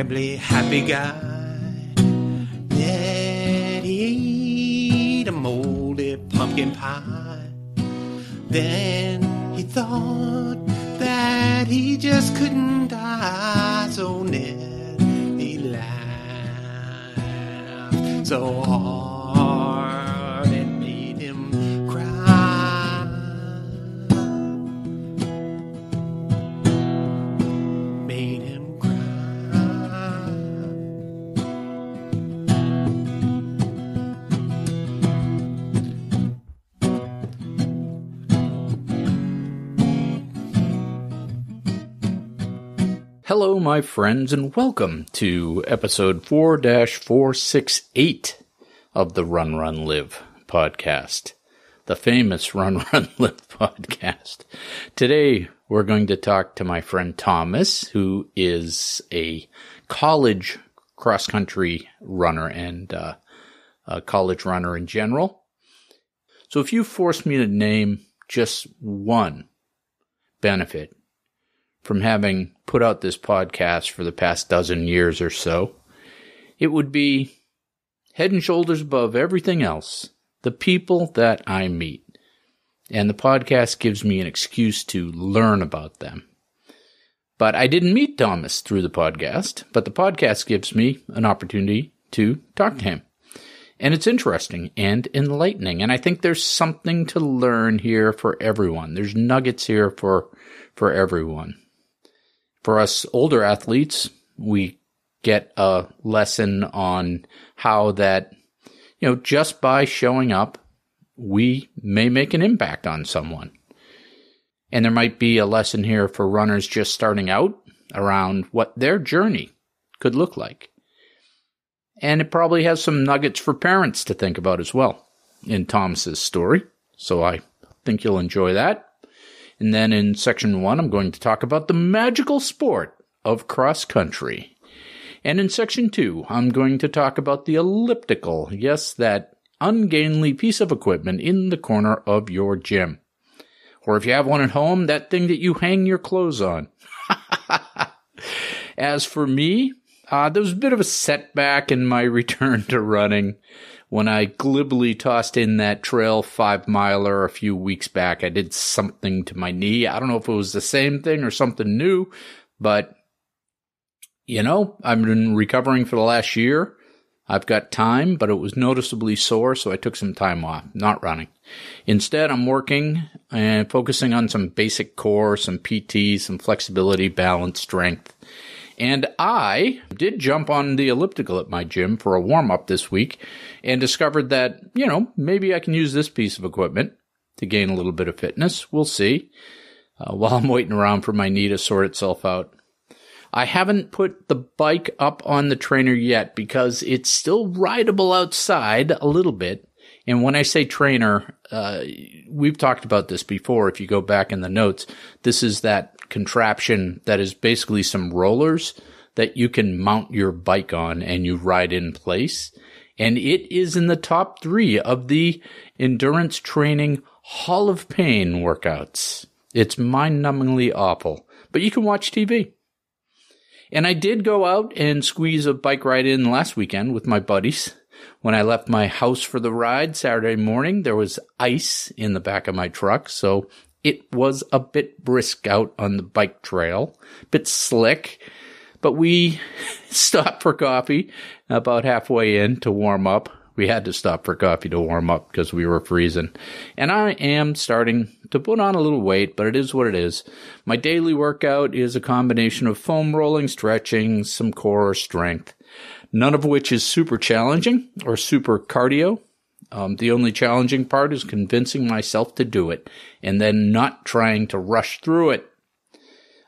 Terribly happy guy. Ned, he ate a moldy pumpkin pie. Then he thought that he just couldn't die. So Ned, he laughed so hard Hello, my friends, and welcome to episode 4 468 of the Run Run Live podcast, the famous Run Run Live podcast. Today, we're going to talk to my friend Thomas, who is a college cross country runner and uh, a college runner in general. So, if you force me to name just one benefit from having put out this podcast for the past dozen years or so, it would be head and shoulders above everything else, the people that I meet. And the podcast gives me an excuse to learn about them. But I didn't meet Thomas through the podcast, but the podcast gives me an opportunity to talk to him. And it's interesting and enlightening. And I think there's something to learn here for everyone. There's nuggets here for, for everyone. For us older athletes, we get a lesson on how that, you know, just by showing up, we may make an impact on someone. And there might be a lesson here for runners just starting out around what their journey could look like. And it probably has some nuggets for parents to think about as well in Thomas's story. So I think you'll enjoy that. And then in section one, I'm going to talk about the magical sport of cross country. And in section two, I'm going to talk about the elliptical. Yes, that ungainly piece of equipment in the corner of your gym. Or if you have one at home, that thing that you hang your clothes on. As for me, uh, there was a bit of a setback in my return to running when I glibly tossed in that trail five miler a few weeks back. I did something to my knee. I don't know if it was the same thing or something new, but you know, I've been recovering for the last year. I've got time, but it was noticeably sore, so I took some time off, not running. Instead, I'm working and focusing on some basic core, some PT, some flexibility, balance, strength. And I did jump on the elliptical at my gym for a warm up this week and discovered that, you know, maybe I can use this piece of equipment to gain a little bit of fitness. We'll see. Uh, while I'm waiting around for my knee to sort itself out. I haven't put the bike up on the trainer yet because it's still rideable outside a little bit. And when I say trainer, uh, we've talked about this before. If you go back in the notes, this is that contraption that is basically some rollers that you can mount your bike on and you ride in place. And it is in the top three of the endurance training Hall of Pain workouts. It's mind numbingly awful, but you can watch TV. And I did go out and squeeze a bike ride in last weekend with my buddies. When I left my house for the ride Saturday morning, there was ice in the back of my truck, so it was a bit brisk out on the bike trail, a bit slick. But we stopped for coffee about halfway in to warm up. We had to stop for coffee to warm up because we were freezing. And I am starting to put on a little weight, but it is what it is. My daily workout is a combination of foam rolling, stretching, some core strength, none of which is super challenging or super cardio. Um, the only challenging part is convincing myself to do it and then not trying to rush through it.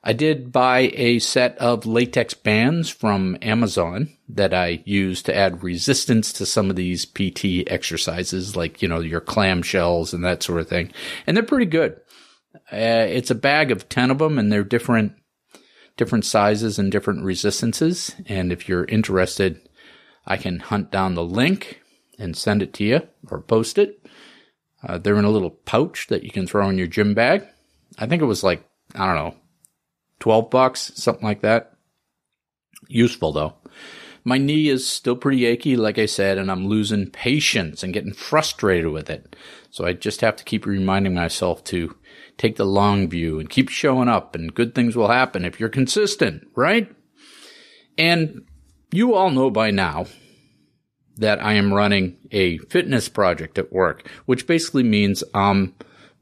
I did buy a set of latex bands from Amazon that I use to add resistance to some of these PT exercises, like, you know, your clamshells and that sort of thing. And they're pretty good. Uh, it's a bag of 10 of them and they're different, different sizes and different resistances. And if you're interested, I can hunt down the link and send it to you or post it. Uh, they're in a little pouch that you can throw in your gym bag. I think it was like, I don't know, 12 bucks, something like that. Useful though. My knee is still pretty achy, like I said, and I'm losing patience and getting frustrated with it. So I just have to keep reminding myself to take the long view and keep showing up and good things will happen if you're consistent, right? And you all know by now that I am running a fitness project at work, which basically means I'm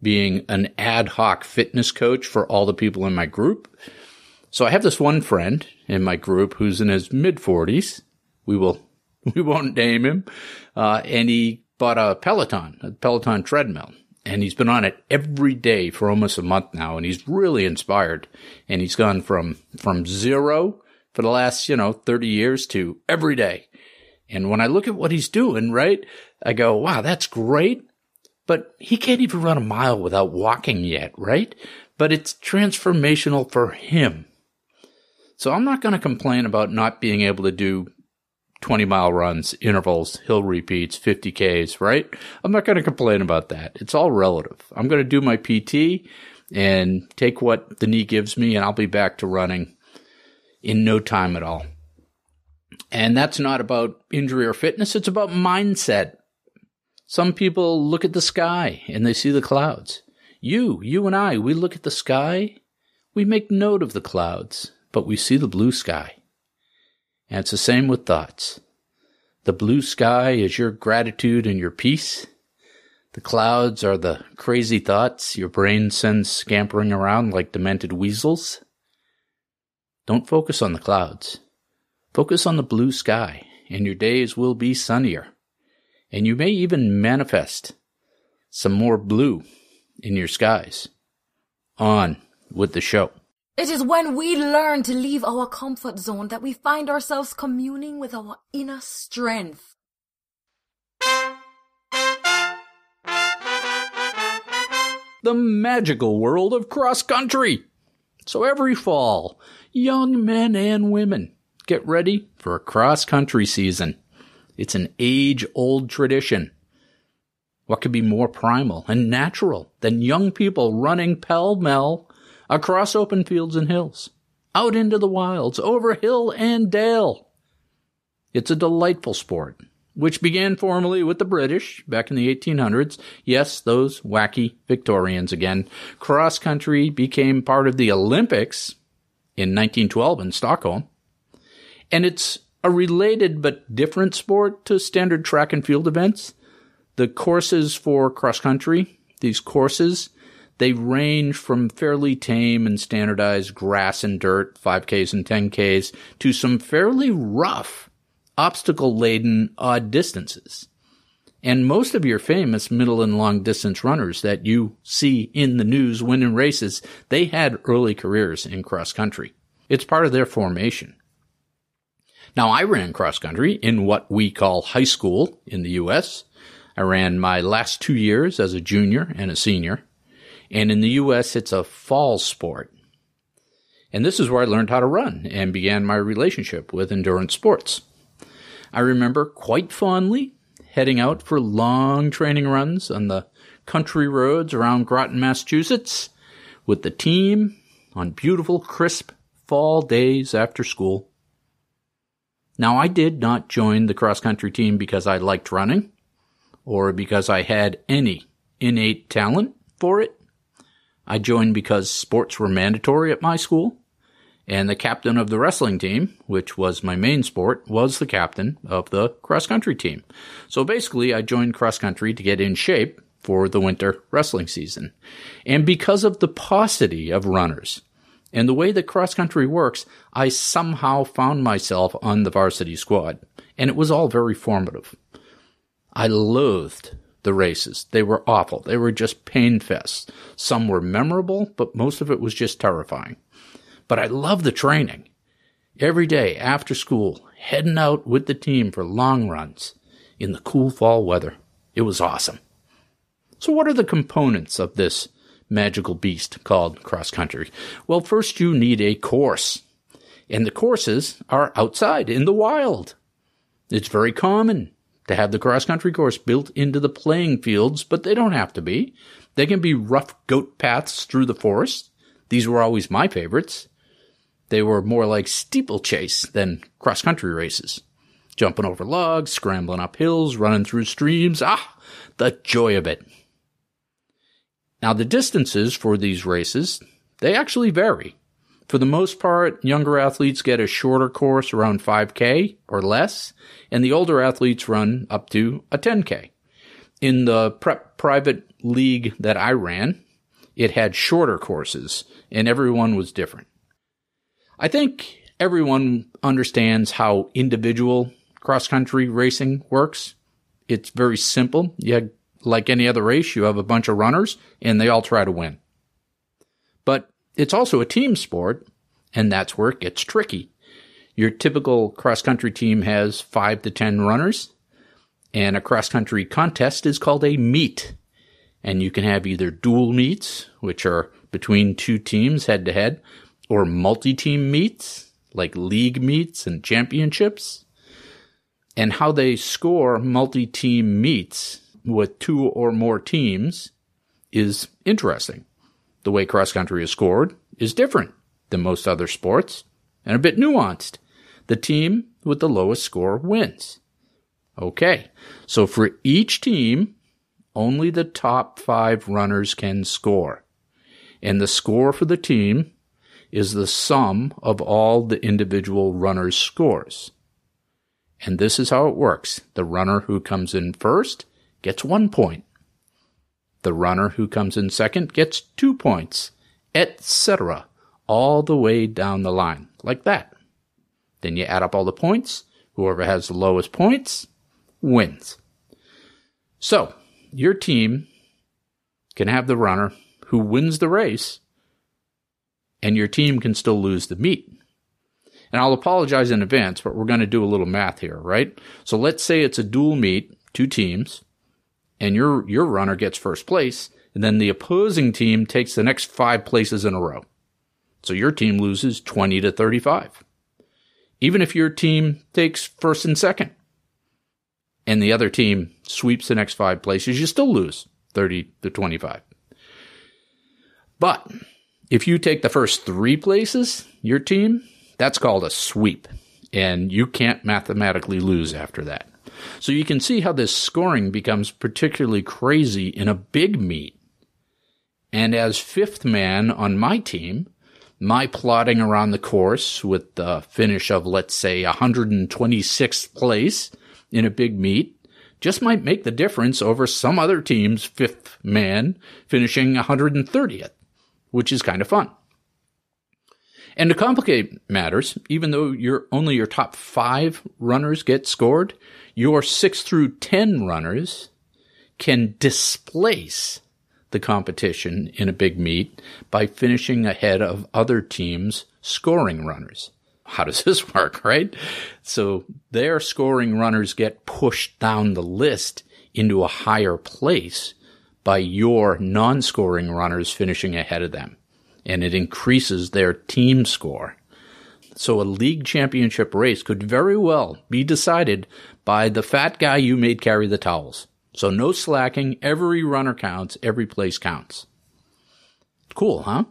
being an ad hoc fitness coach for all the people in my group. So I have this one friend in my group who's in his mid 40s. We will, we won't name him. Uh, and he bought a Peloton, a Peloton treadmill. And he's been on it every day for almost a month now. And he's really inspired. And he's gone from, from zero for the last, you know, 30 years to every day. And when I look at what he's doing, right, I go, wow, that's great. But he can't even run a mile without walking yet, right? But it's transformational for him. So I'm not going to complain about not being able to do 20 mile runs, intervals, hill repeats, 50Ks, right? I'm not going to complain about that. It's all relative. I'm going to do my PT and take what the knee gives me and I'll be back to running in no time at all. And that's not about injury or fitness. It's about mindset. Some people look at the sky and they see the clouds. You, you and I, we look at the sky. We make note of the clouds, but we see the blue sky. And it's the same with thoughts. The blue sky is your gratitude and your peace. The clouds are the crazy thoughts your brain sends scampering around like demented weasels. Don't focus on the clouds. Focus on the blue sky, and your days will be sunnier. And you may even manifest some more blue in your skies. On with the show. It is when we learn to leave our comfort zone that we find ourselves communing with our inner strength. The magical world of cross country. So every fall, young men and women get ready for a cross country season. It's an age old tradition. What could be more primal and natural than young people running pell mell across open fields and hills, out into the wilds, over hill and dale? It's a delightful sport which began formally with the British back in the 1800s. Yes, those wacky Victorians again. Cross country became part of the Olympics in 1912 in Stockholm. And it's a related but different sport to standard track and field events. The courses for cross country, these courses, they range from fairly tame and standardized grass and dirt, 5Ks and 10Ks, to some fairly rough obstacle laden odd distances. And most of your famous middle and long distance runners that you see in the news winning races, they had early careers in cross country. It's part of their formation. Now I ran cross country in what we call high school in the US. I ran my last two years as a junior and a senior. And in the US, it's a fall sport. And this is where I learned how to run and began my relationship with endurance sports. I remember quite fondly heading out for long training runs on the country roads around Groton, Massachusetts with the team on beautiful, crisp fall days after school. Now, I did not join the cross country team because I liked running or because I had any innate talent for it. I joined because sports were mandatory at my school and the captain of the wrestling team, which was my main sport, was the captain of the cross country team. So basically, I joined cross country to get in shape for the winter wrestling season. And because of the paucity of runners and the way that cross country works, I somehow found myself on the varsity squad. And it was all very formative. I loathed the races. They were awful. They were just pain fests. Some were memorable, but most of it was just terrifying. But I loved the training. Every day after school, heading out with the team for long runs in the cool fall weather. It was awesome. So what are the components of this magical beast called cross country? Well, first you need a course. And the courses are outside in the wild. It's very common to have the cross country course built into the playing fields, but they don't have to be. They can be rough goat paths through the forest. These were always my favorites. They were more like steeplechase than cross country races. Jumping over logs, scrambling up hills, running through streams. Ah, the joy of it. Now the distances for these races, they actually vary. For the most part, younger athletes get a shorter course around 5K or less, and the older athletes run up to a 10K. In the prep private league that I ran, it had shorter courses, and everyone was different. I think everyone understands how individual cross country racing works. It's very simple. You like any other race, you have a bunch of runners and they all try to win. But it's also a team sport, and that's where it gets tricky. Your typical cross country team has five to ten runners, and a cross country contest is called a meet. And you can have either dual meets, which are between two teams head to head, or multi team meets, like league meets and championships. And how they score multi team meets with two or more teams is interesting. The way cross country is scored is different than most other sports and a bit nuanced. The team with the lowest score wins. Okay, so for each team, only the top five runners can score. And the score for the team is the sum of all the individual runners' scores. And this is how it works. The runner who comes in first gets one point. The runner who comes in second gets two points, etc., all the way down the line, like that. Then you add up all the points. Whoever has the lowest points wins. So, your team can have the runner who wins the race, and your team can still lose the meet. And I'll apologize in advance, but we're going to do a little math here, right? So let's say it's a dual meet, two teams and your your runner gets first place, and then the opposing team takes the next five places in a row. So your team loses 20 to 35. Even if your team takes first and second, and the other team sweeps the next five places, you still lose 30 to 25. But if you take the first three places, your team, that's called a sweep. And you can't mathematically lose after that. So you can see how this scoring becomes particularly crazy in a big meet. And as fifth man on my team, my plotting around the course with the finish of, let's say, 126th place in a big meet just might make the difference over some other team's fifth man finishing 130th, which is kind of fun. And to complicate matters, even though your only your top five runners get scored, your six through 10 runners can displace the competition in a big meet by finishing ahead of other teams' scoring runners. How does this work, right? So their scoring runners get pushed down the list into a higher place by your non-scoring runners finishing ahead of them. And it increases their team score. So a league championship race could very well be decided by the fat guy you made carry the towels. So no slacking. Every runner counts. Every place counts. Cool, huh?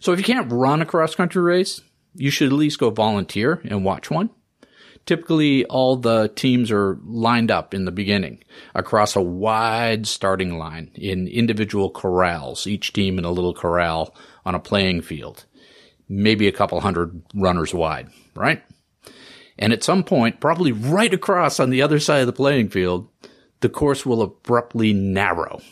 So if you can't run a cross country race, you should at least go volunteer and watch one. Typically, all the teams are lined up in the beginning across a wide starting line in individual corrals, each team in a little corral on a playing field maybe a couple hundred runners wide, right? And at some point, probably right across on the other side of the playing field, the course will abruptly narrow.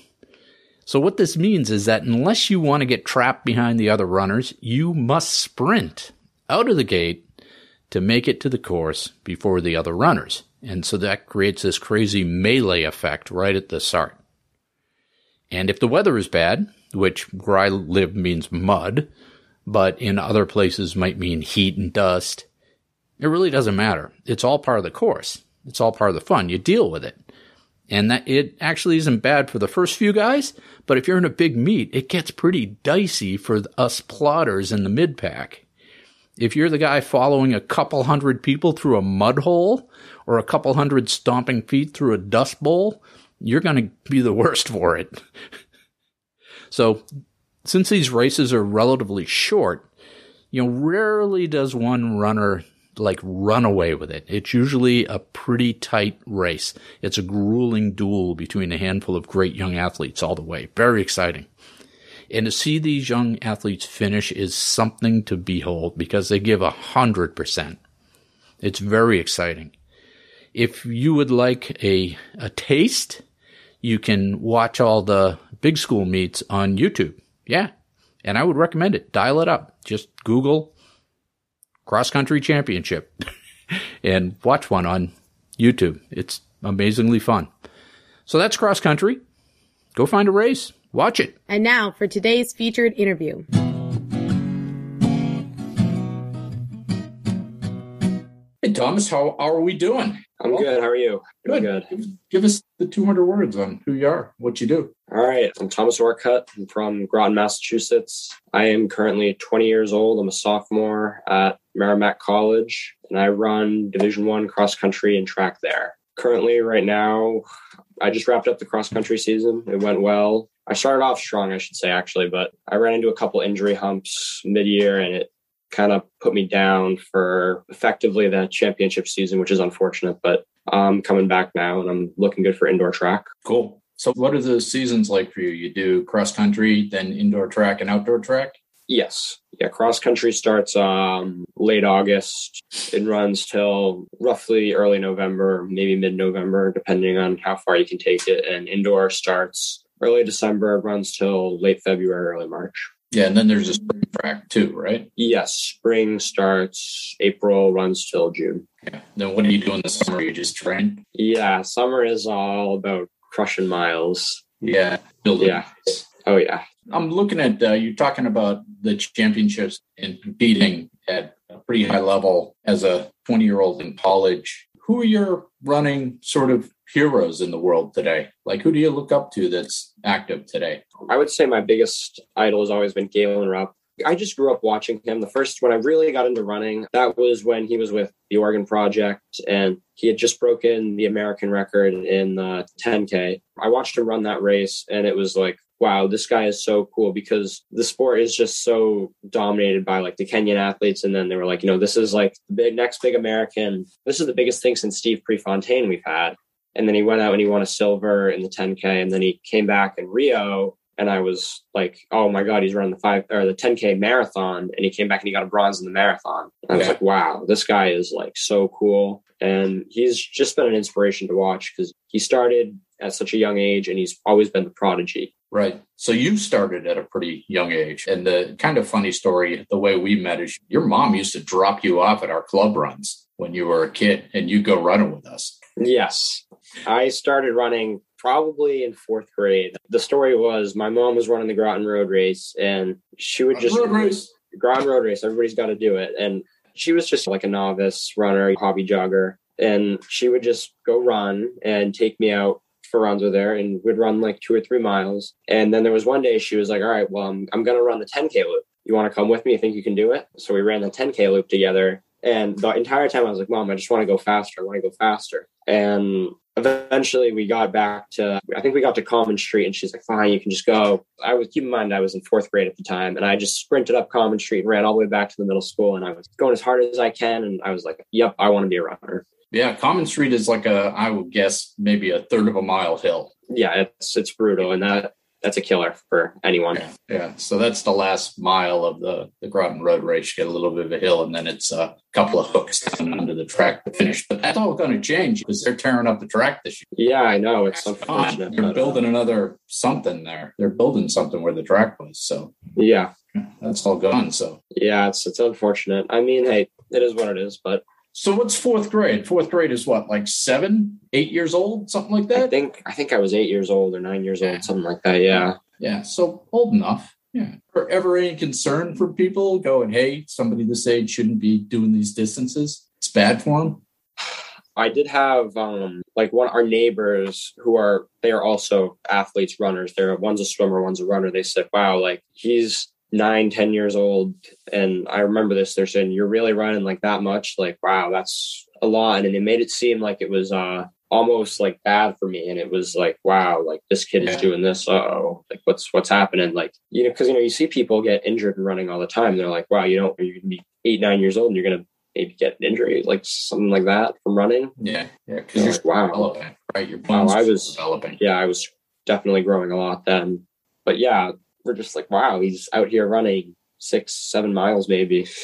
So what this means is that unless you want to get trapped behind the other runners, you must sprint out of the gate to make it to the course before the other runners. And so that creates this crazy melee effect right at the start. And if the weather is bad, which where I live means mud, but in other places might mean heat and dust, it really doesn't matter. It's all part of the course. It's all part of the fun. You deal with it. And that it actually isn't bad for the first few guys, but if you're in a big meet, it gets pretty dicey for us plotters in the mid pack. If you're the guy following a couple hundred people through a mud hole or a couple hundred stomping feet through a dust bowl, you're going to be the worst for it. so, since these races are relatively short, you know, rarely does one runner like run away with it. It's usually a pretty tight race. It's a grueling duel between a handful of great young athletes all the way. Very exciting. And to see these young athletes finish is something to behold because they give a hundred percent. It's very exciting. If you would like a, a taste, you can watch all the big school meets on YouTube. Yeah. And I would recommend it. Dial it up. Just Google cross country championship and watch one on YouTube. It's amazingly fun. So that's cross country. Go find a race, watch it. And now for today's featured interview. Hey, Thomas, how, how are we doing? I'm good. How are you? Good. Good. Give, give us the 200 words on who you are, what you do. All right. I'm Thomas Orcutt. I'm from Groton, Massachusetts. I am currently 20 years old. I'm a sophomore at Merrimack College, and I run Division One cross country and track there. Currently, right now, I just wrapped up the cross country season. It went well. I started off strong, I should say, actually, but I ran into a couple injury humps mid year, and it kind of put me down for effectively the championship season, which is unfortunate. But I'm coming back now, and I'm looking good for indoor track. Cool. So, what are the seasons like for you? You do cross country, then indoor track and outdoor track? Yes. Yeah. Cross country starts um, late August. It runs till roughly early November, maybe mid November, depending on how far you can take it. And indoor starts early December, runs till late February, early March. Yeah, and then there's a spring track too, right? Yes. Spring starts April, runs till June. Yeah. Then what do you do in the summer? You just train? Yeah. Summer is all about crushing miles. Yeah. Building. Yeah. Oh, yeah. I'm looking at uh, you talking about the championships and competing at a pretty high level as a 20 year old in college. Who are your running sort of heroes in the world today? Like, who do you look up to that's active today? I would say my biggest idol has always been Galen Rupp. I just grew up watching him. The first when I really got into running, that was when he was with the Oregon Project and he had just broken the American record in the 10K. I watched him run that race and it was like, wow, this guy is so cool because the sport is just so dominated by like the Kenyan athletes. And then they were like, you know, this is like the big, next big American. This is the biggest thing since Steve Prefontaine we've had. And then he went out and he won a silver in the 10K. And then he came back in Rio. And I was like, oh my God, he's running the five or the 10K marathon. And he came back and he got a bronze in the marathon. And I was Yeah. like, wow, this guy is like so cool. And he's just been an inspiration to watch because he started at such a young age and he's always been the prodigy. Right. So you started at a pretty young age. And the kind of funny story, the way we met is your mom used to drop you off at our club runs when you were a kid and you go running with us. Yes. I started running probably in fourth grade. The story was my mom was running the Groton Road race and she would just Road race. Groton Road race. Everybody's got to do it. And she was just like a novice runner, hobby jogger. And she would just go run and take me out for runs with her and we'd run like two or three miles. And then there was one day she was like, all right, well, I'm, I'm going to run the 10K loop. You want to come with me? You think you can do it? So we ran the 10K loop together. And the entire time I was like, Mom, I just want to go faster. I want to go faster. And eventually we got back to, I think we got to Common Street and she's like, fine, you can just go. I was, keep in mind, I was in fourth grade at the time and I just sprinted up Common Street and ran all the way back to the middle school. And I was going as hard as I can. And I was like, yep, I want to be a runner. Yeah. Common Street is like a, I would guess, maybe a third of a mile hill. Yeah, it's, it's brutal. And that, that's a killer for anyone. Yeah. Yeah. So that's the last mile of the, the Groton Road race. You get a little bit of a hill and then it's a couple of hooks down onto the track to finish. But that's all going to change because they're tearing up the track this year. Yeah, I know. It's unfortunate. They're uh, building another something there. They're building something where the track was. So Yeah. that's all gone. So Yeah, it's it's unfortunate. I mean, hey, it is what it is, but So what's fourth grade? Fourth grade is what, like seven, eight years old, something like that. I think I think I was eight years old or nine years Yeah. old, something like that. Yeah. Yeah, so old enough. Yeah. Or ever any concern for people going, hey, somebody this age shouldn't be doing these distances? It's bad for them. I did have um like one of our neighbors who are they are also athletes, runners. They're one's a swimmer, one's a runner. They said, Wow, like he's nine, ten years old. And I remember this, they're saying, You're really running like that much? Like, wow, that's a lot. And it made it seem like it was uh almost like bad for me. And it was like, wow, like this kid is doing this. Uh oh, like what's what's happening? Like, you know, because you know, you see people get injured and running all the time. They're like, wow, you don't you're gonna be eight, nine years old and you're gonna maybe get an injury, like something like that from running. Yeah, yeah, because You're like, wow. developing, right? Your Wow, I was- developing. yeah, I was definitely growing a lot then. But yeah, we're just like, wow, he's out here running six, seven miles maybe.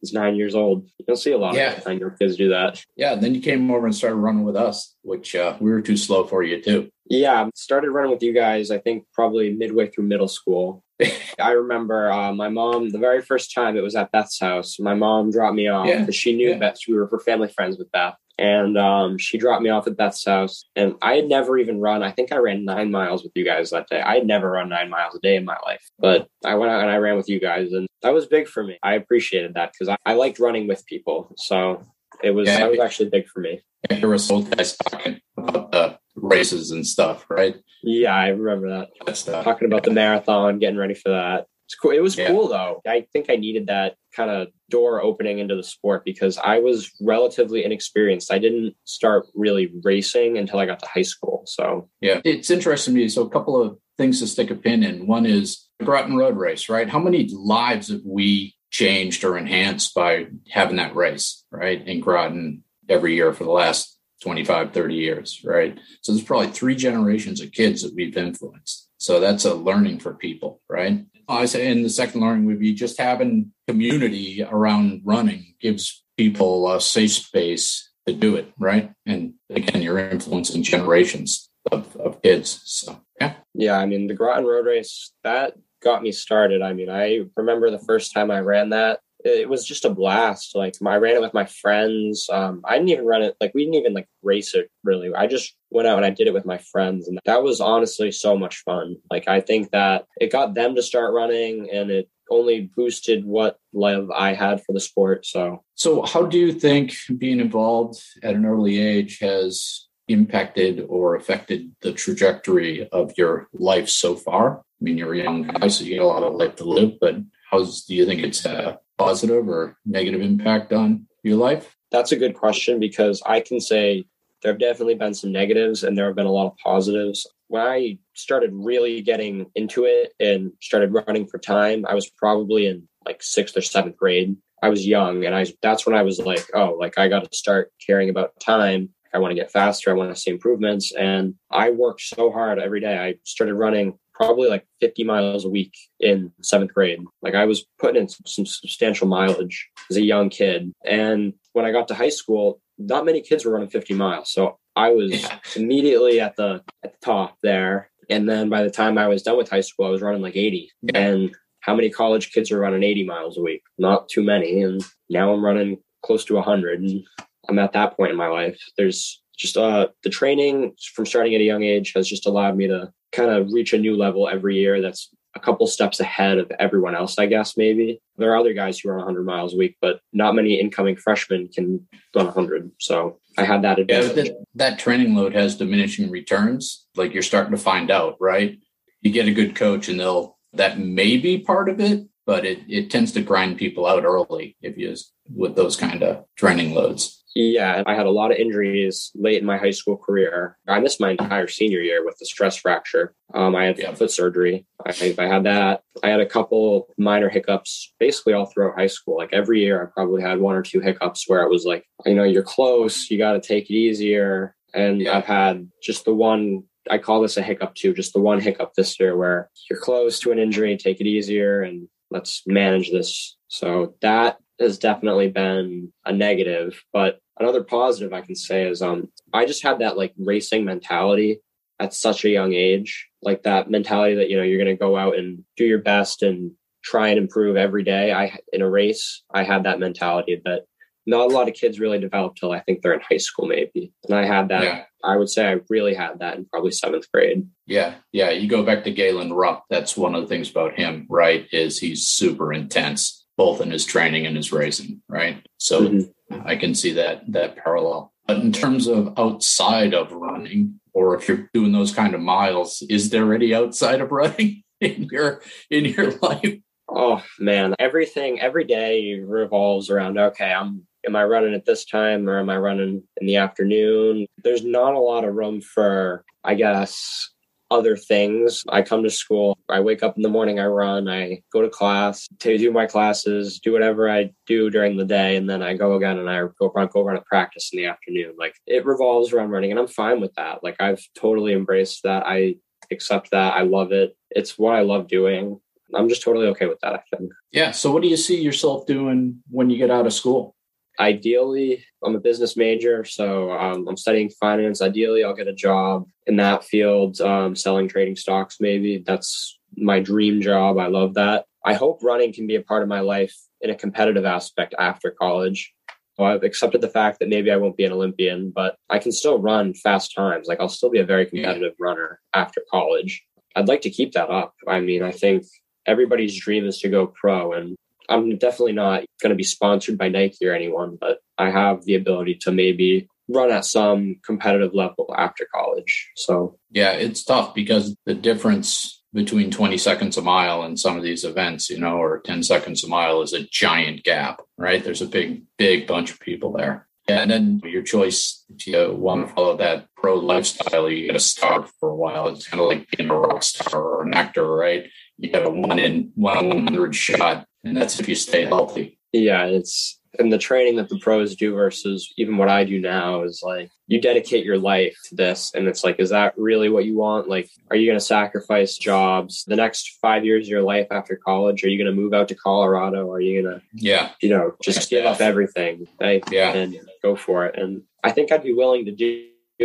He's nine years old. You don't see a lot Yeah. of nine year kids do that. Yeah, then you came over and started running with us, which uh, we were too slow for you too. Yeah, started running with you guys, I think probably midway through middle school. I remember uh, my mom, the very first time it was at Beth's house, my mom dropped me off Yeah, because she knew yeah. Beth. We were, were family friends with Beth. And um, she dropped me off at Beth's house. And I had never even run. I think I ran nine miles with you guys that day. I had never run nine miles a day in my life. But I went out and I ran with you guys. And that was big for me. I appreciated that because I, I liked running with people. So it was, Yeah. that was actually big for me. Hear us old guys talking about the races and stuff, right? Yeah, I remember that. Talking about the marathon, getting ready for that. It's cool. It was Yeah. cool though. I think I needed that kind of door opening into the sport because I was relatively inexperienced. I didn't start really racing until I got to high school. So Yeah, it's interesting to me. So, a couple of things to stick a pin in. One is Groton Road Race, right? How many lives have we changed or enhanced by having that race, right? In Groton every year for the last 25, 30 years, right? So, there's probably three generations of kids that we've influenced. So, that's a learning for people, right? Uh, I say, and the second learning would be just having community around running gives people a safe space to do it, right? And again, you're influencing generations of, of kids. So yeah. yeah, I mean the Groton Road Race that got me started. I mean, I remember the first time I ran that. It was just a blast. Like I ran it with my friends. Um, I didn't even run it. Like we didn't even like race it really. I just went out and I did it with my friends, and that was honestly so much fun. Like I think that it got them to start running, and it only boosted what love I had for the sport. So So how do you think being involved at an early age has impacted or affected the trajectory of your life so far? I mean, you're a young guy, so you got a lot of life to live, but how do you think it's a positive or negative impact on your life? That's a good question because I can say there have definitely been some negatives and there have been a lot of positives. When I started really getting into it and started running for time, I was probably in like sixth or seventh grade. I was young and I that's when I was like, oh, like I got to start caring about time. I want to get faster. I want to see improvements. And I worked so hard every day. I started running probably like 50 miles a week in seventh grade. Like I was putting in some, some substantial mileage as a young kid. And when I got to high school, not many kids were running 50 miles. So I was immediately at the at the top there. And then by the time I was done with high school, I was running like 80. Yeah. And how many college kids are running 80 miles a week? Not too many. And now I'm running close to 100. And I'm at that point in my life. There's just uh the training from starting at a young age has just allowed me to kind of reach a new level every year that's a couple steps ahead of everyone else, I guess, maybe. There are other guys who run 100 miles a week, but not many incoming freshmen can run 100. So I had that Yeah, advantage. that, that training load has diminishing returns. Like you're starting to find out, right? You get a good coach, and they'll that may be part of it, but it it tends to grind people out early if you with those kind of training loads. Yeah, I had a lot of injuries late in my high school career. I missed my entire senior year with the stress fracture. Um, I had Yeah. foot surgery. I, I had that. I had a couple minor hiccups basically all throughout high school. Like every year, I probably had one or two hiccups where it was like, you know, you're close, you got to take it easier. And Yeah. I've had just the one. I call this a hiccup too, just the one hiccup this year where you're close to an injury, take it easier, and let's manage this. So that has definitely been a negative, but another positive I can say is um I just had that like racing mentality at such a young age, like that mentality that you know you're going to go out and do your best and try and improve every day. I in a race, I had that mentality that not a lot of kids really develop till I think they're in high school, maybe. And I had that. Yeah. I would say I really had that in probably seventh grade. Yeah, yeah. You go back to Galen Rupp. That's one of the things about him, right? Is he's super intense, both in his training and his racing, right? So Mhm. I can see that that parallel. But in terms of outside of running, or if you're doing those kind of miles, is there any outside of running in your in your life? Oh man, everything every day revolves around okay, I'm am I running at this time or am I running in the afternoon? There's not a lot of room for I guess other things. I come to school, I wake up in the morning, I run, I go to class, to do my classes, do whatever I do during the day, and then I go again and I go run go run a practice in the afternoon. Like it revolves around running and I'm fine with that. Like I've totally embraced that. I accept that. I love it. It's what I love doing. I'm just totally okay with that, I think. Yeah. So what do you see yourself doing when you get out of school? Ideally, I'm a business major, so um, I'm studying finance. Ideally, I'll get a job in that field, um, selling trading stocks, maybe. That's my dream job. I love that. I hope running can be a part of my life in a competitive aspect after college. So I've accepted the fact that maybe I won't be an Olympian, but I can still run fast times. Like I'll still be a very competitive runner after college. I'd like to keep that up. I mean, I think everybody's dream is to go pro, and I'm definitely not going to be sponsored by Nike or anyone, but I have the ability to maybe run at some competitive level after college. So Yeah, it's tough because the difference between 20 seconds a mile and some of these events, you know, or 10 seconds a mile is a giant gap, right? There's a big, big bunch of people there. And then your choice, if you want to follow that pro lifestyle, you get to starve for a while. It's kind of like being a rock star or an actor, right? You get a one in one in 100 shot, and that's if you stay healthy. yeah, it's and the training that the pros do versus even what I do now is like you dedicate your life to this. And it's like, is that really what you want? Like, are you going to sacrifice jobs the next five years of your life after college? Are you going to move out to Colorado? Are you going to, Yeah. you know, just give up everything right? Yeah. and go for it? And I think I'd be willing to do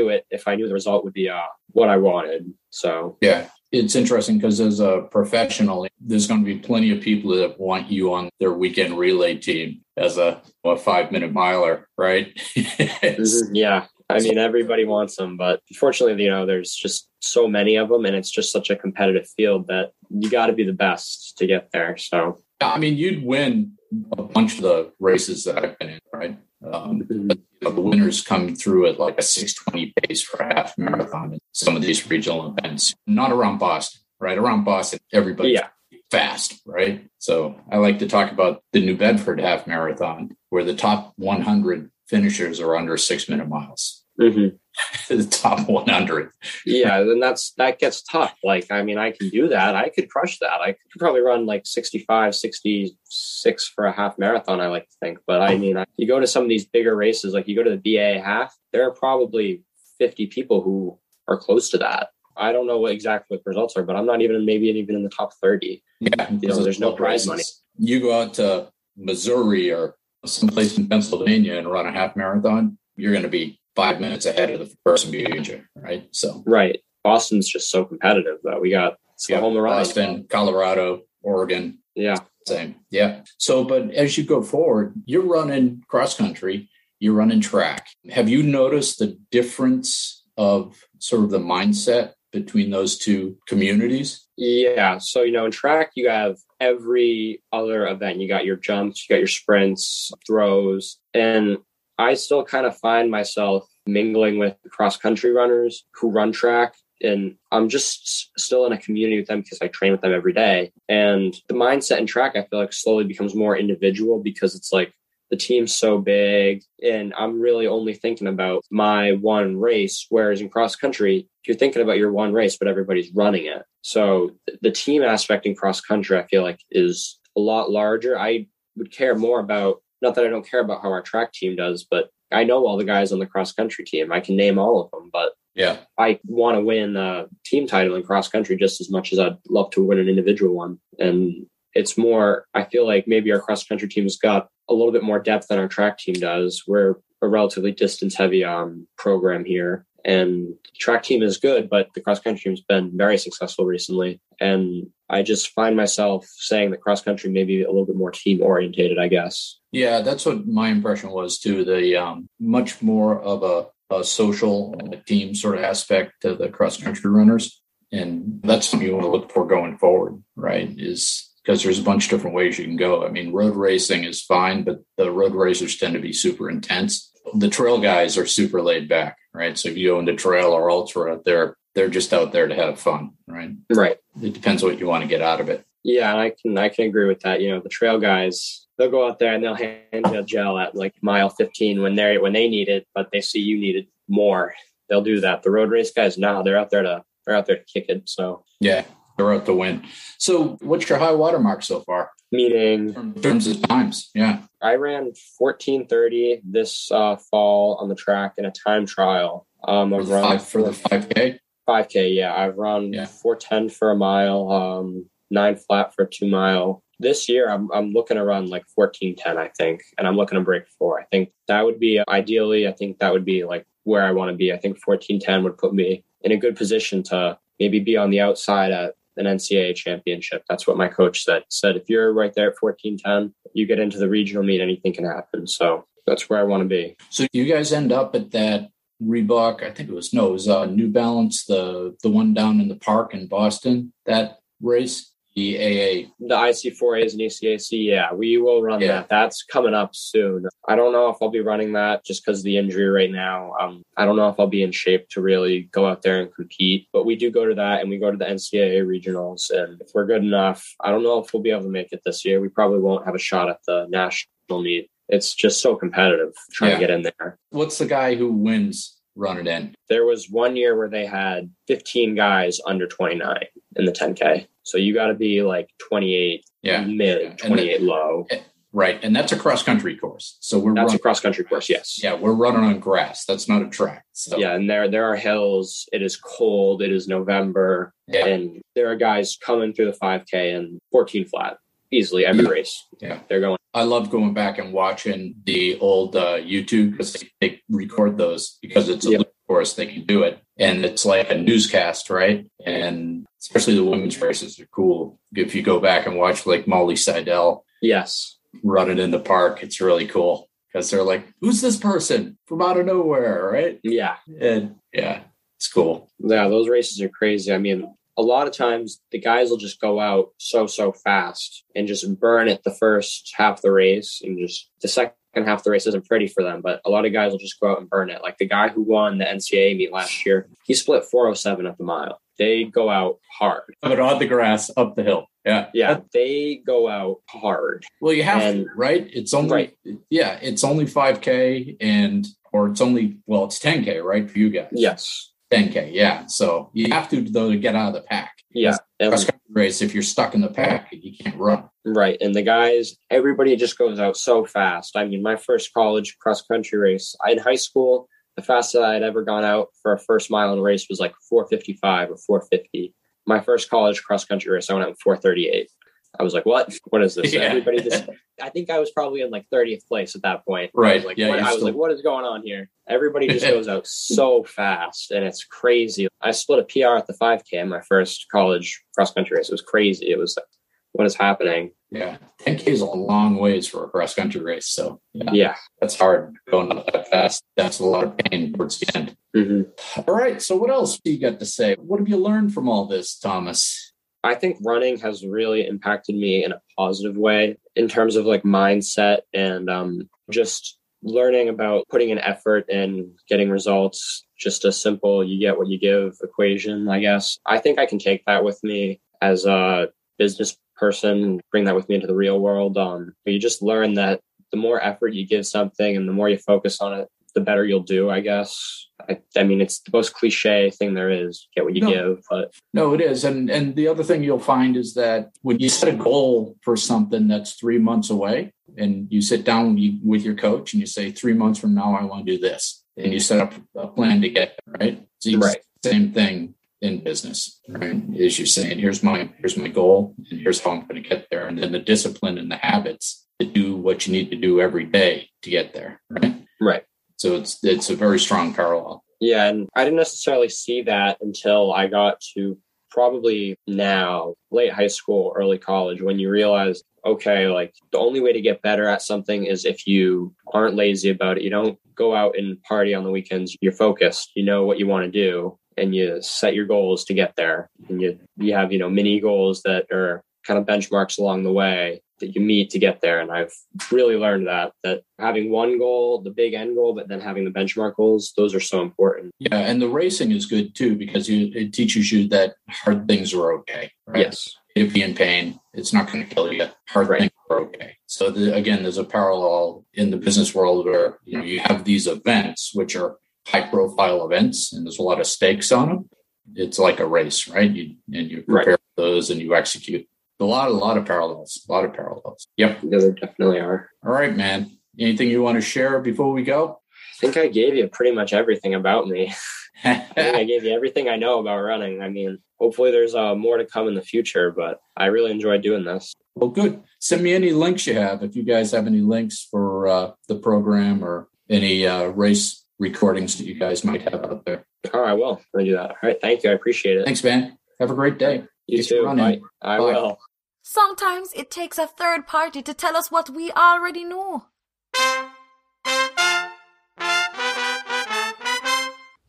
it if I knew the result would be uh, what I wanted. So, Yeah. It's interesting because as a professional, there's going to be plenty of people that want you on their weekend relay team as a, a five minute miler, right? Mhm, yeah. I mean, everybody wants them, but fortunately, you know, there's just so many of them, and it's just such a competitive field that you got to be the best to get there. So, I mean, you'd win a bunch of the races that I've been in, right? Um, you know, the winners come through at like a 620 pace for a half marathon in some of these regional events, not around Boston, right? Around Boston, everybody. yeah, fast, right? So I like to talk about the New Bedford half marathon, where the top 100 finishers are under six minute miles. hmm the top 100. yeah, then that's that gets tough. Like, I mean, I can do that. I could crush that. I could probably run like 65, 66 for a half marathon. I like to think, but I mean, you go to some of these bigger races, like you go to the BA half, there are probably 50 people who are close to that. I don't know what exactly what the results are, but I'm not even maybe even in the top 30. Yeah, You know, there's no prize money. You go out to Missouri or someplace in Pennsylvania and run a half marathon, you're going to be five minutes ahead of the person behind you, right? So, Right. Boston's just so competitive though. We got yeah. Boston, Colorado, Oregon, Yeah. same. Yeah. So, but as you go forward, you're running cross country, you're running track. Have you noticed the difference of sort of the mindset between those two communities? Yeah. So, you know, in track, you have every other event. You got your jumps, you got your sprints, throws. And I still kind of find myself mingling with cross country runners who run track. And I'm just still in a community with them because I train with them every day. And the mindset in track, I feel like slowly becomes more individual because it's like the team's so big and I'm really only thinking about my one race. Whereas in cross country, you're thinking about your one race, but everybody's running it. So th- the team aspect in cross country, I feel like is a lot larger. I would care more about, not that I don't care about how our track team does, but I know all the guys on the cross country team. I can name all of them, but Yeah. I want to win a team title in cross country just as much as I'd love to win an individual one. And it's more, I feel like maybe our cross country team's got a little bit more depth than our track team does. We're a relatively distance heavy um, program here. And track team is good, but the cross country team's been very successful recently. And I just find myself saying that cross country maybe a little bit more team orientated, I guess. Yeah, that's what my impression was too. The um, much more of a, a social a team sort of aspect to the cross country runners, and that's something you want to look for going forward, right? Is because there's a bunch of different ways you can go. I mean, road racing is fine, but the road racers tend to be super intense. The trail guys are super laid back, right? So if you go into trail or ultra, they're they're just out there to have fun, right? Right. It depends what you want to get out of it. Yeah, I can I can agree with that. You know, the trail guys they'll go out there and they'll hand you a gel at like mile 15 when they when they need it, but they see you need it more. They'll do that. The road race guys, now they're out there to they're out there to kick it. So yeah, they're out to win. So what's your high water mark so far? Meaning in terms of times, yeah. I ran 1430 this uh, fall on the track in a time trial. Um, I've run five, for the 5K. 5K, yeah. I've run Yeah. 410 for a mile, um, nine flat for a two mile. This year, I'm, I'm looking to run like 1410, I think, and I'm looking to break four. I think that would be ideally, I think that would be like where I want to be. I think 1410 would put me in a good position to maybe be on the outside at an NCAA championship. That's what my coach said. Said if you're right there at 1410, you get into the regional meet, anything can happen. So that's where I want to be. So you guys end up at that Reebok, I think it was no, it was uh, New Balance, the the one down in the park in Boston. That race, the AA. The IC4As and ECAC, yeah, we will run Yeah. that. That's coming up soon. I don't know if I'll be running that just because of the injury right now. Um, I don't know if I'll be in shape to really go out there and compete. But we do go to that, and we go to the NCAA regionals. And if we're good enough, I don't know if we'll be able to make it this year. We probably won't have a shot at the national meet. It's just so competitive trying Yeah. to get in there. What's the guy who wins running in? There was one year where they had 15 guys under 29 in the 10K. So you got to be like 28 Yeah, mid, And 28 low. Eh, right, and that's a cross country course. So we're That's a running, cross country course, yes. yeah, we're running on grass. That's not a track. So Yeah, and there there are hills. It is cold. It is November, yeah, and there are guys coming through the 5K and 14 flat easily every Yeah. race. Yeah. they're going. I love going back and watching the old uh, YouTube because they, they record those because it's a Yep. course. They can do it, and it's like a newscast, right? And especially the women's races are cool. If you go back and watch like Molly Seidel Yes, running in the park, it's really cool because they're like, "Who's this person from out of nowhere?" Right? yeah, And yeah, it's cool. yeah. Those races are crazy. I mean, a lot of times the guys will just go out so so fast and just burn it the first half of the race, and just the second half of the race isn't pretty for them. But a lot of guys will just go out and burn it. Like the guy who won the NCAA meet last year, he split 407 at the mile. They go out hard. But on the grass, up the hill. Yeah, Yeah, they go out hard. Well, you have And- to, right? It's only Right. yeah, it's only five k and or it's only well, it's ten k, right, for you guys? Yes. Ten k. Yeah, so you have to though to get out of the pack. Yeah. Cross country race, if you're stuck in the pack, you can't run. right. And the guys, everybody just goes out so fast. I mean, my first college cross country race I- in high school, the fastest I had ever gone out for a first mile in a race was like 455 or 450. My first college cross country race, I went out in 438. I was like, what? What is this? Yeah. Everybody just, I think I was probably in like 30th place at that point. I Right. was like, Yeah, what, I was still- like, what is going on here? Everybody just goes out so fast and it's crazy. I split a PR at the 5K in my first college cross country race. It was crazy. It was like, what is happening? Yeah, ten k is a long ways for a cross country race. So yeah, Yeah. that's hard going up that fast. That's a lot of pain towards the end. hmm All right. So what else do you got to say? What have you learned from all this, Thomas? I think running has really impacted me in a positive way in terms of like mindset and um, just learning about putting an effort and getting results. Just a simple you get what you give equation, I guess. I think I can take that with me as a business person, bring that with me into the real world. Um, you just learn that the more effort you give something and the more you focus on it, the better you'll do, I guess. I, I mean, it's the most cliche thing there is get what you No. give, but No, it is. And and the other thing you'll find is that when you set a goal for something that's three months away and you sit down with, your coach and you say, three months from now, I want to do this. And you set up a plan to get there, right? So you Right. same thing in business, right? Is you're saying, here's my here's my goal and here's how I'm going to get there. And then the discipline and the habits to do what you need to do every day to get there, right? right. So it's it's a very strong parallel. Yeah, and I didn't necessarily see that until I got to probably now, late high school, early college, when you realize, okay, like the only way to get better at something is if you aren't lazy about it. You don't go out and party on the weekends. You're focused. You know what you want to do and you set your goals to get there. And you, you have, you know, mini goals that are kind of benchmarks along the way that you need to get there. And I've really learned that that having one goal, the big end goal, but then having the benchmark goals, those are so important. Yeah, and the racing is good too because you, it teaches you that hard things are okay. Right? Yes. If be in pain, it's not going to kill you. Hard Right. things are okay. So the, again, there's a parallel in the business world where you know you have these events which are high profile events and there's a lot of stakes on them. It's like a race, right? You, and you prepare for those and you execute. A lot, a lot of parallels. A lot of parallels. Yep. Yeah, there definitely are. All right, man. Anything you want to share before we go? I think I gave you pretty much everything about me. I think I gave you everything I know about running. I mean, hopefully there's uh, more to come in the future, but I really enjoyed doing this. Well, good. Send me any links you have. If you guys have any links for uh, the program or any uh, race recordings that you guys might have out there. All right, I will. I'll do that. All right, thank you. I appreciate it. Thanks, man. Have a great day. You Keep too. running. Bye. I will. Sometimes it takes a third party to tell us what we already know.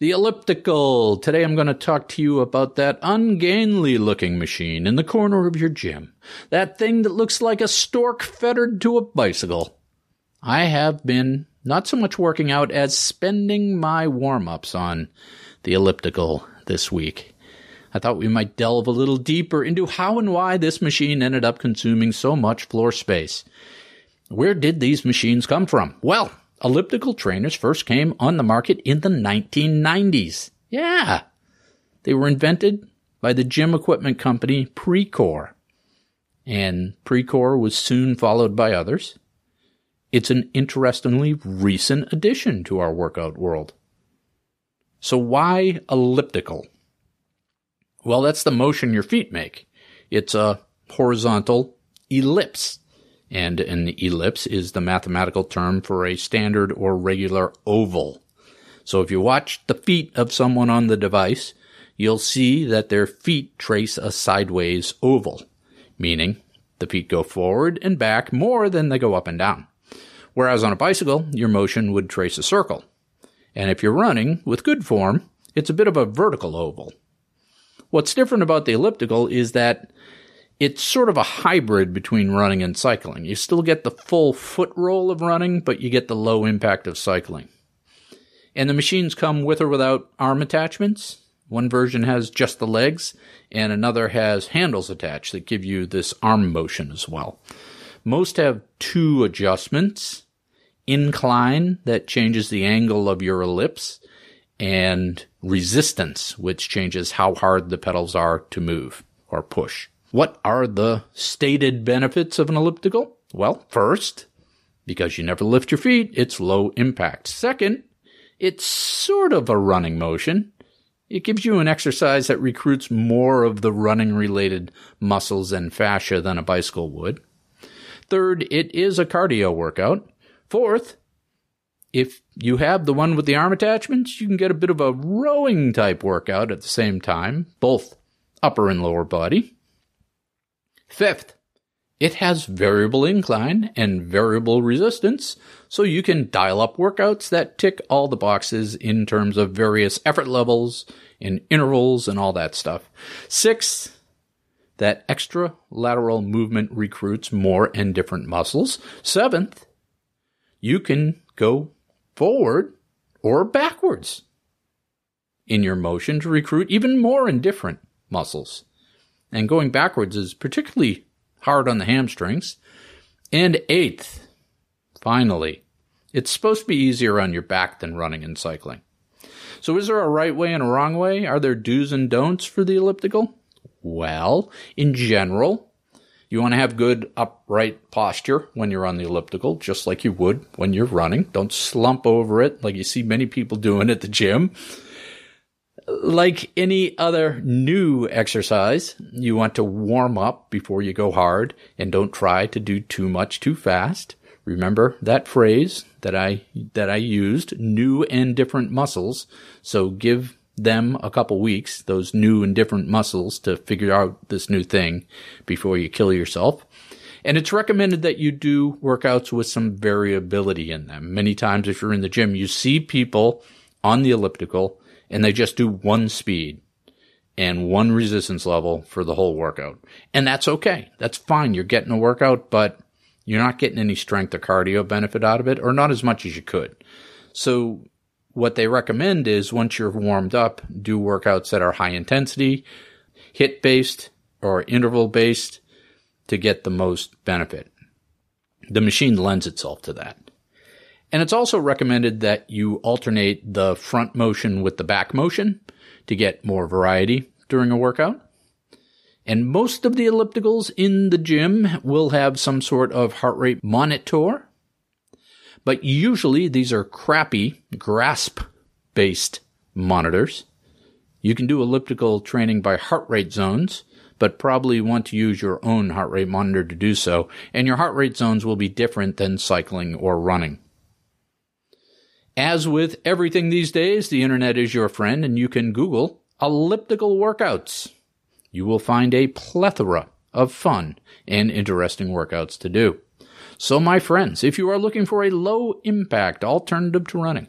The elliptical. Today I'm going to talk to you about that ungainly looking machine in the corner of your gym. That thing that looks like a stork fettered to a bicycle. I have been not so much working out as spending my warm ups on the elliptical this week. I thought we might delve a little deeper into how and why this machine ended up consuming so much floor space. Where did these machines come from? Well, elliptical trainers first came on the market in the 1990s. Yeah. They were invented by the gym equipment company Precor. And Precor was soon followed by others. It's an interestingly recent addition to our workout world. So why elliptical? Well, that's the motion your feet make. It's a horizontal ellipse and an ellipse is the mathematical term for a standard or regular oval. So if you watch the feet of someone on the device, you'll see that their feet trace a sideways oval, meaning the feet go forward and back more than they go up and down. Whereas on a bicycle, your motion would trace a circle. And if you're running with good form, it's a bit of a vertical oval. What's different about the elliptical is that it's sort of a hybrid between running and cycling. You still get the full foot roll of running, but you get the low impact of cycling. And the machines come with or without arm attachments. One version has just the legs, and another has handles attached that give you this arm motion as well. Most have two adjustments incline, that changes the angle of your ellipse, and resistance, which changes how hard the pedals are to move or push. What are the stated benefits of an elliptical? Well, first, because you never lift your feet, it's low impact. Second, it's sort of a running motion. It gives you an exercise that recruits more of the running related muscles and fascia than a bicycle would. Third, it is a cardio workout. Fourth, if you have the one with the arm attachments, you can get a bit of a rowing type workout at the same time, both upper and lower body. Fifth, it has variable incline and variable resistance, so you can dial up workouts that tick all the boxes in terms of various effort levels and intervals and all that stuff. Sixth, that extra lateral movement recruits more and different muscles. Seventh, you can go forward or backwards in your motion to recruit even more indifferent muscles. And going backwards is particularly hard on the hamstrings. And eighth, finally, it's supposed to be easier on your back than running and cycling. So is there a right way and a wrong way? Are there do's and don'ts for the elliptical? Well, in general, you want to have good upright posture when you're on the elliptical, just like you would when you're running. Don't slump over it like you see many people doing at the gym. Like any other new exercise, you want to warm up before you go hard and don't try to do too much too fast. Remember that phrase that I that I used, new and different muscles. So give them a couple weeks, those new and different muscles to figure out this new thing before you kill yourself. And it's recommended that you do workouts with some variability in them. Many times, if you're in the gym, you see people on the elliptical and they just do one speed and one resistance level for the whole workout. And that's okay. That's fine. You're getting a workout, but you're not getting any strength or cardio benefit out of it, or not as much as you could. So what they recommend is once you're warmed up, do workouts that are high intensity, hit based or interval based to get the most benefit. The machine lends itself to that. And it's also recommended that you alternate the front motion with the back motion to get more variety during a workout. And most of the ellipticals in the gym will have some sort of heart rate monitor. But usually these are crappy grasp based monitors. You can do elliptical training by heart rate zones, but probably want to use your own heart rate monitor to do so. And your heart rate zones will be different than cycling or running. As with everything these days, the internet is your friend and you can Google elliptical workouts. You will find a plethora of fun and interesting workouts to do. So, my friends, if you are looking for a low impact alternative to running,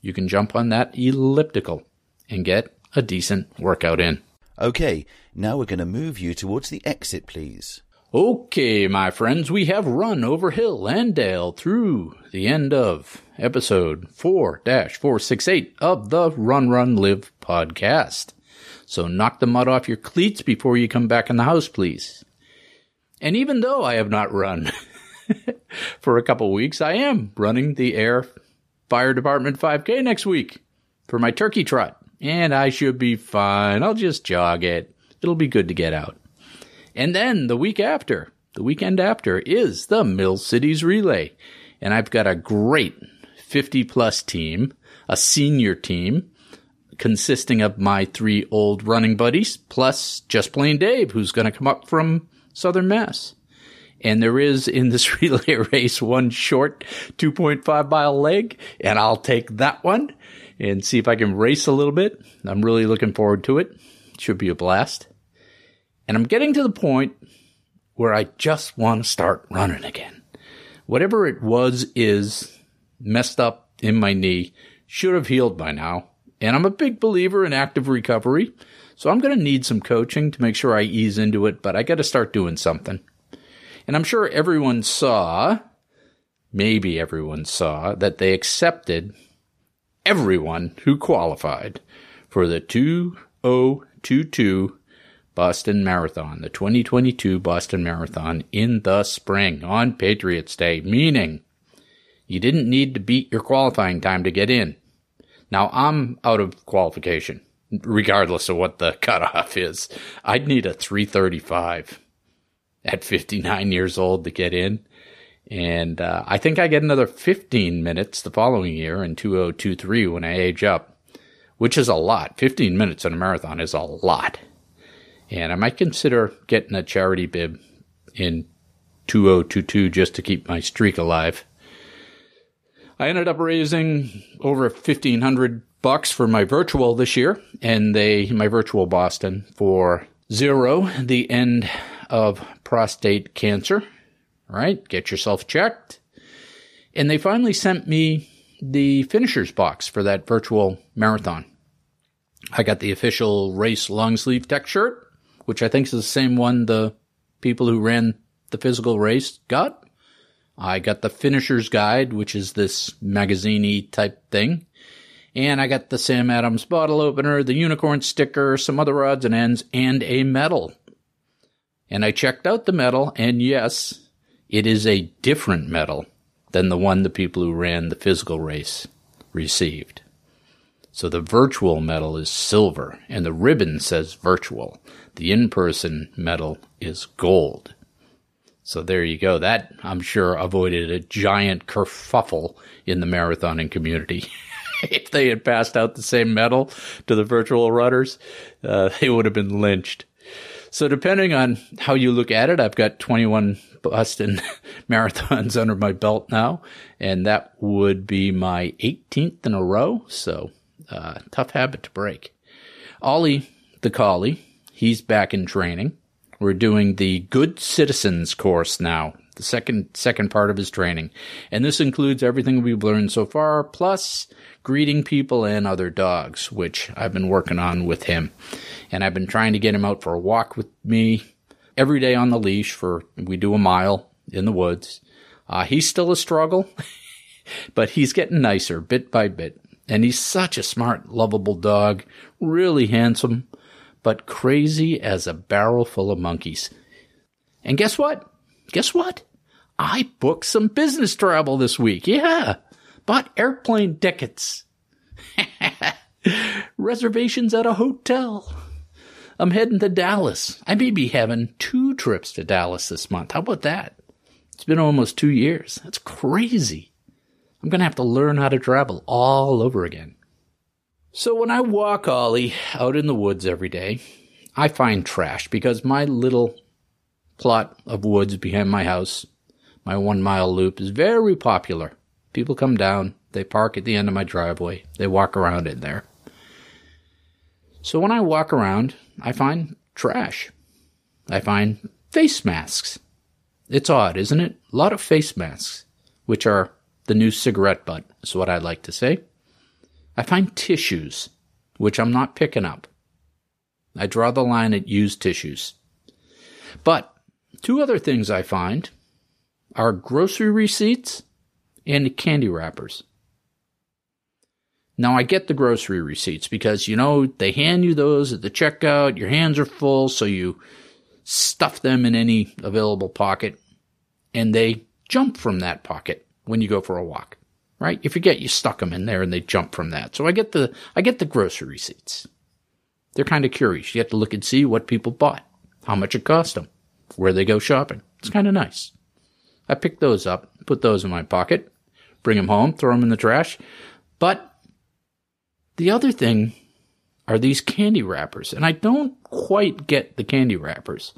you can jump on that elliptical and get a decent workout in. Okay, now we're going to move you towards the exit, please. Okay, my friends, we have run over hill and dale through the end of episode 4 468 of the RunRunLive podcast. So knock the mud off your cleats before you come back in the house, please. And even though I have not run for a couple weeks, I am running the Ayer Fire Department 5K next week for my turkey trot. And I should be fine. I'll just jog it. It'll be good to get out. And then the week after, the weekend after, is the Mill Cities Relay. And I've got a great 50 plus team, a senior team consisting of my three old running buddies, plus just plain Dave, who's going to come up from Southern Mass. And there is in this relay race one short 2.5 mile leg, and I'll take that one and see if I can race a little bit. I'm really looking forward to it. Should be a blast. And I'm getting to the point where I just want to start running again. Whatever it was is messed up in my knee, should have healed by now. And I'm a big believer in active recovery. So I'm going to need some coaching to make sure I ease into it, but I got to start doing something. And I'm sure everyone saw, maybe everyone saw, that they accepted everyone who qualified for the 2022 Boston Marathon, the 2022 Boston Marathon in the spring on Patriots Day, meaning you didn't need to beat your qualifying time to get in. Now I'm out of qualification, regardless of what the cutoff is. I'd need a 335 at 59 years old to get in. And uh, I think I get another 15 minutes the following year in 2023 when I age up, which is a lot. 15 minutes in a marathon is a lot. And I might consider getting a charity bib in 2022 just to keep my streak alive. I ended up raising over 1500 bucks for my virtual this year and they my virtual Boston for zero the end of prostate cancer. Right? Get yourself checked. And they finally sent me the finishers box for that virtual marathon. I got the official race long sleeve tech shirt which I think is the same one the people who ran the physical race got. I got the finisher's guide, which is this magazine type thing. And I got the Sam Adams bottle opener, the unicorn sticker, some other odds and ends, and a medal. And I checked out the medal, and yes, it is a different medal than the one the people who ran the physical race received. So the virtual medal is silver, and the ribbon says virtual. The in person medal is gold. So there you go. That, I'm sure, avoided a giant kerfuffle in the marathoning community. if they had passed out the same medal to the virtual runners, uh, they would have been lynched. So depending on how you look at it, I've got 21 Boston marathons under my belt now, and that would be my 18th in a row. So Uh, tough habit to break. Ollie, the collie, he's back in training. We're doing the Good Citizens course now, the second second part of his training, and this includes everything we've learned so far, plus greeting people and other dogs, which I've been working on with him. And I've been trying to get him out for a walk with me every day on the leash for we do a mile in the woods. Uh, he's still a struggle, but he's getting nicer bit by bit. And he's such a smart, lovable dog, really handsome, but crazy as a barrel full of monkeys. And guess what? Guess what? I booked some business travel this week. Yeah. Bought airplane tickets. Reservations at a hotel. I'm heading to Dallas. I may be having two trips to Dallas this month. How about that? It's been almost two years. That's crazy. I'm going to have to learn how to travel all over again. So when I walk Ollie out in the woods every day, I find trash because my little plot of woods behind my house, my one mile loop, is very popular. People come down, they park at the end of my driveway, they walk around in there. So when I walk around, I find trash. I find face masks. It's odd, isn't it? A lot of face masks, which are the new cigarette butt, is what I like to say. I find tissues, which I'm not picking up. I draw the line at used tissues. But two other things I find are grocery receipts and candy wrappers. Now I get the grocery receipts because, you know, they hand you those at the checkout. Your hands are full, so you stuff them in any available pocket and they jump from that pocket when you go for a walk, right? You forget you stuck them in there and they jump from that. So I get the, I get the grocery receipts. They're kind of curious. You have to look and see what people bought, how much it cost them, where they go shopping. It's kind of nice. I pick those up, put those in my pocket, bring them home, throw them in the trash. But the other thing are these candy wrappers, and I don't quite get the candy wrappers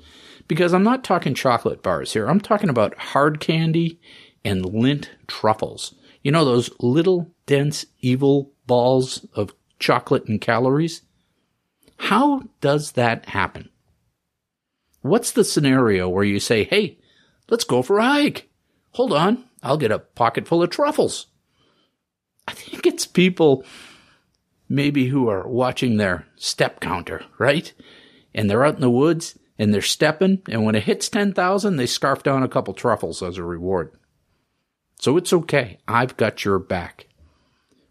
because I'm not talking chocolate bars here. I'm talking about hard candy and Lindt truffles. You know, those little, dense, evil balls of chocolate and calories? How does that happen? What's the scenario where you say, hey, let's go for a hike? Hold on, I'll get a pocket full of truffles. I think it's people maybe who are watching their step counter, right? And they're out in the woods and they're stepping, and when it hits 10,000, they scarf down a couple truffles as a reward. So it's okay. I've got your back.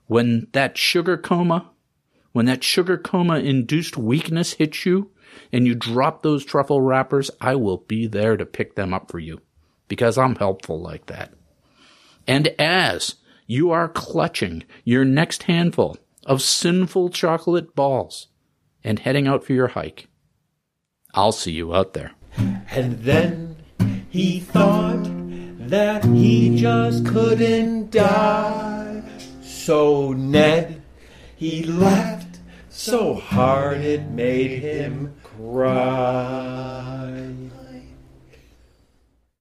When that sugar coma, when that sugar coma induced weakness hits you and you drop those truffle wrappers, I will be there to pick them up for you because I'm helpful like that. And as you are clutching your next handful of sinful chocolate balls and heading out for your hike, I'll see you out there. And then he thought that he just couldn't die. So Ned, he laughed so hard it made him cry.